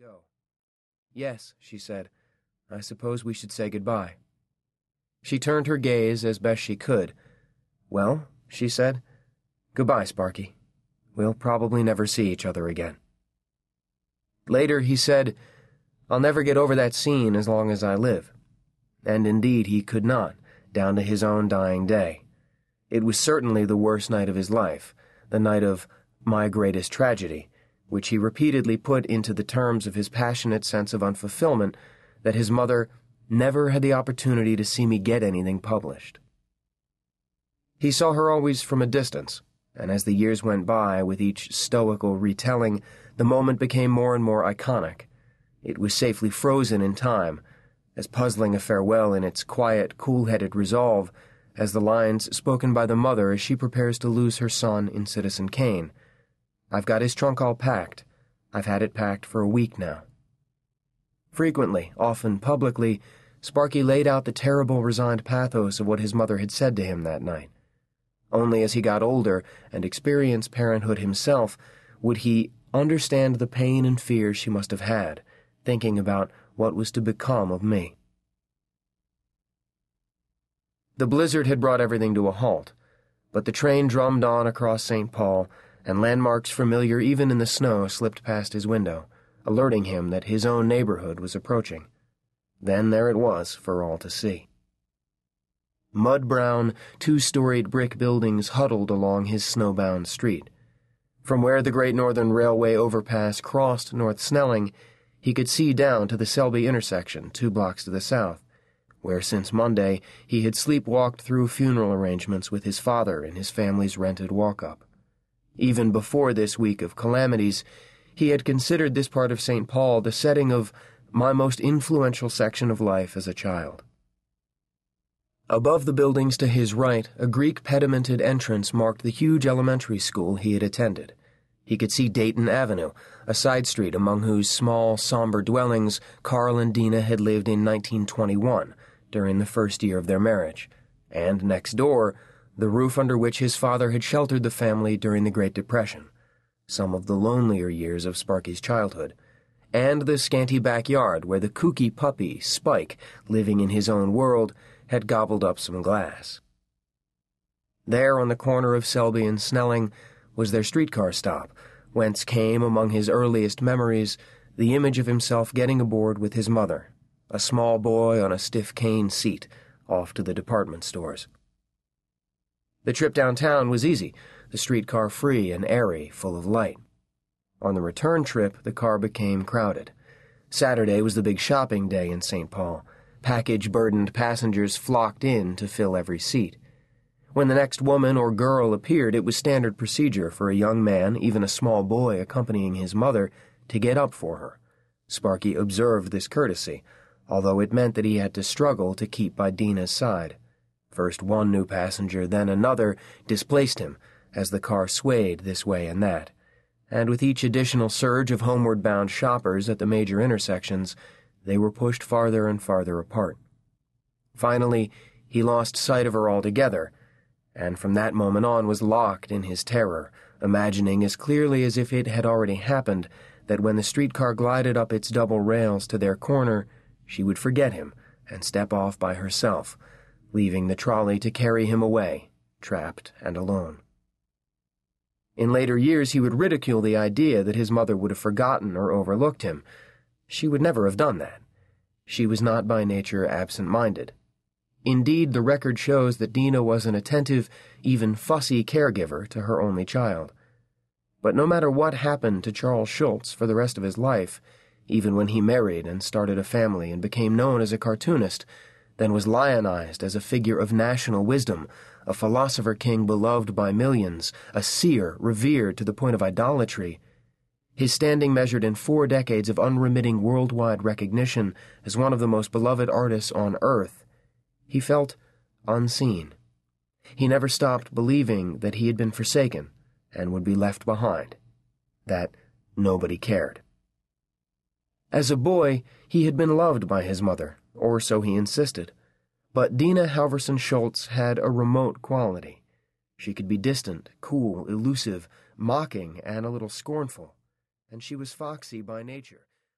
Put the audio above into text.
go. Yes, she said. I suppose we should say goodbye. She turned her gaze as best she could. Well, she said, goodbye, Sparky. We'll probably never see each other again. Later, he said, I'll never get over that scene as long as I live. And indeed, he could not, down to his own dying day. It was certainly the worst night of his life, the night of my greatest tragedy, which he repeatedly put into the terms of his passionate sense of unfulfillment that his mother never had the opportunity to see me get anything published. He saw her always from a distance, and as the years went by, with each stoical retelling, the moment became more and more iconic. It was safely frozen in time, as puzzling a farewell in its quiet, cool headed resolve as the lines spoken by the mother as she prepares to lose her son in Citizen Kane. I've got his trunk all packed. I've had it packed for a week now. Frequently, often publicly, Sparky laid out the terrible, resigned pathos of what his mother had said to him that night. Only as he got older and experienced parenthood himself would he understand the pain and fear she must have had, thinking about what was to become of me. The blizzard had brought everything to a halt, but the train drummed on across St. Paul, and landmarks familiar even in the snow slipped past his window, alerting him that his own neighborhood was approaching. Then there it was for all to see. Mud brown, two storied brick buildings huddled along his snowbound street. From where the Great Northern Railway overpass crossed North Snelling, he could see down to the Selby intersection, two blocks to the south, where since Monday he had sleepwalked through funeral arrangements with his father in his family's rented walk up. Even before this week of calamities, he had considered this part of St. Paul the setting of my most influential section of life as a child. Above the buildings to his right, a Greek pedimented entrance marked the huge elementary school he had attended. He could see Dayton Avenue, a side street among whose small, somber dwellings Carl and Dena had lived in 1921, during the first year of their marriage, and next door, the roof under which his father had sheltered the family during the Great Depression, some of the lonelier years of Sparky's childhood, and the scanty backyard where the kooky puppy, Spike, living in his own world, had gobbled up some glass. There, on the corner of Selby and Snelling, was their streetcar stop, whence came, among his earliest memories, the image of himself getting aboard with his mother, a small boy on a stiff cane seat, off to the department stores. The trip downtown was easy, the streetcar free and airy, full of light. On the return trip, the car became crowded. Saturday was the big shopping day in St. Paul. Package burdened passengers flocked in to fill every seat. When the next woman or girl appeared, it was standard procedure for a young man, even a small boy accompanying his mother, to get up for her. Sparky observed this courtesy, although it meant that he had to struggle to keep by Dena's side. First one new passenger, then another, displaced him as the car swayed this way and that. And with each additional surge of homeward bound shoppers at the major intersections, they were pushed farther and farther apart. Finally, he lost sight of her altogether, and from that moment on was locked in his terror, imagining as clearly as if it had already happened that when the streetcar glided up its double rails to their corner, she would forget him and step off by herself, leaving the trolley to carry him away, trapped and alone. In later years, he would ridicule the idea that his mother would have forgotten or overlooked him. She would never have done that. She was not by nature absent minded. Indeed, the record shows that Dena was an attentive, even fussy caregiver to her only child. But no matter what happened to Charles Schulz for the rest of his life, even when he married and started a family and became known as a cartoonist, then was lionized as a figure of national wisdom, a philosopher king beloved by millions, a seer revered to the point of idolatry. His standing measured in four decades of unremitting worldwide recognition as one of the most beloved artists on earth. He felt unseen. He never stopped believing that he had been forsaken and would be left behind, that nobody cared. As a boy, he had been loved by his mother, or so he insisted. But Dena Halverson Schulz had a remote quality. She could be distant, cool, elusive, mocking, and a little scornful, and she was foxy by nature.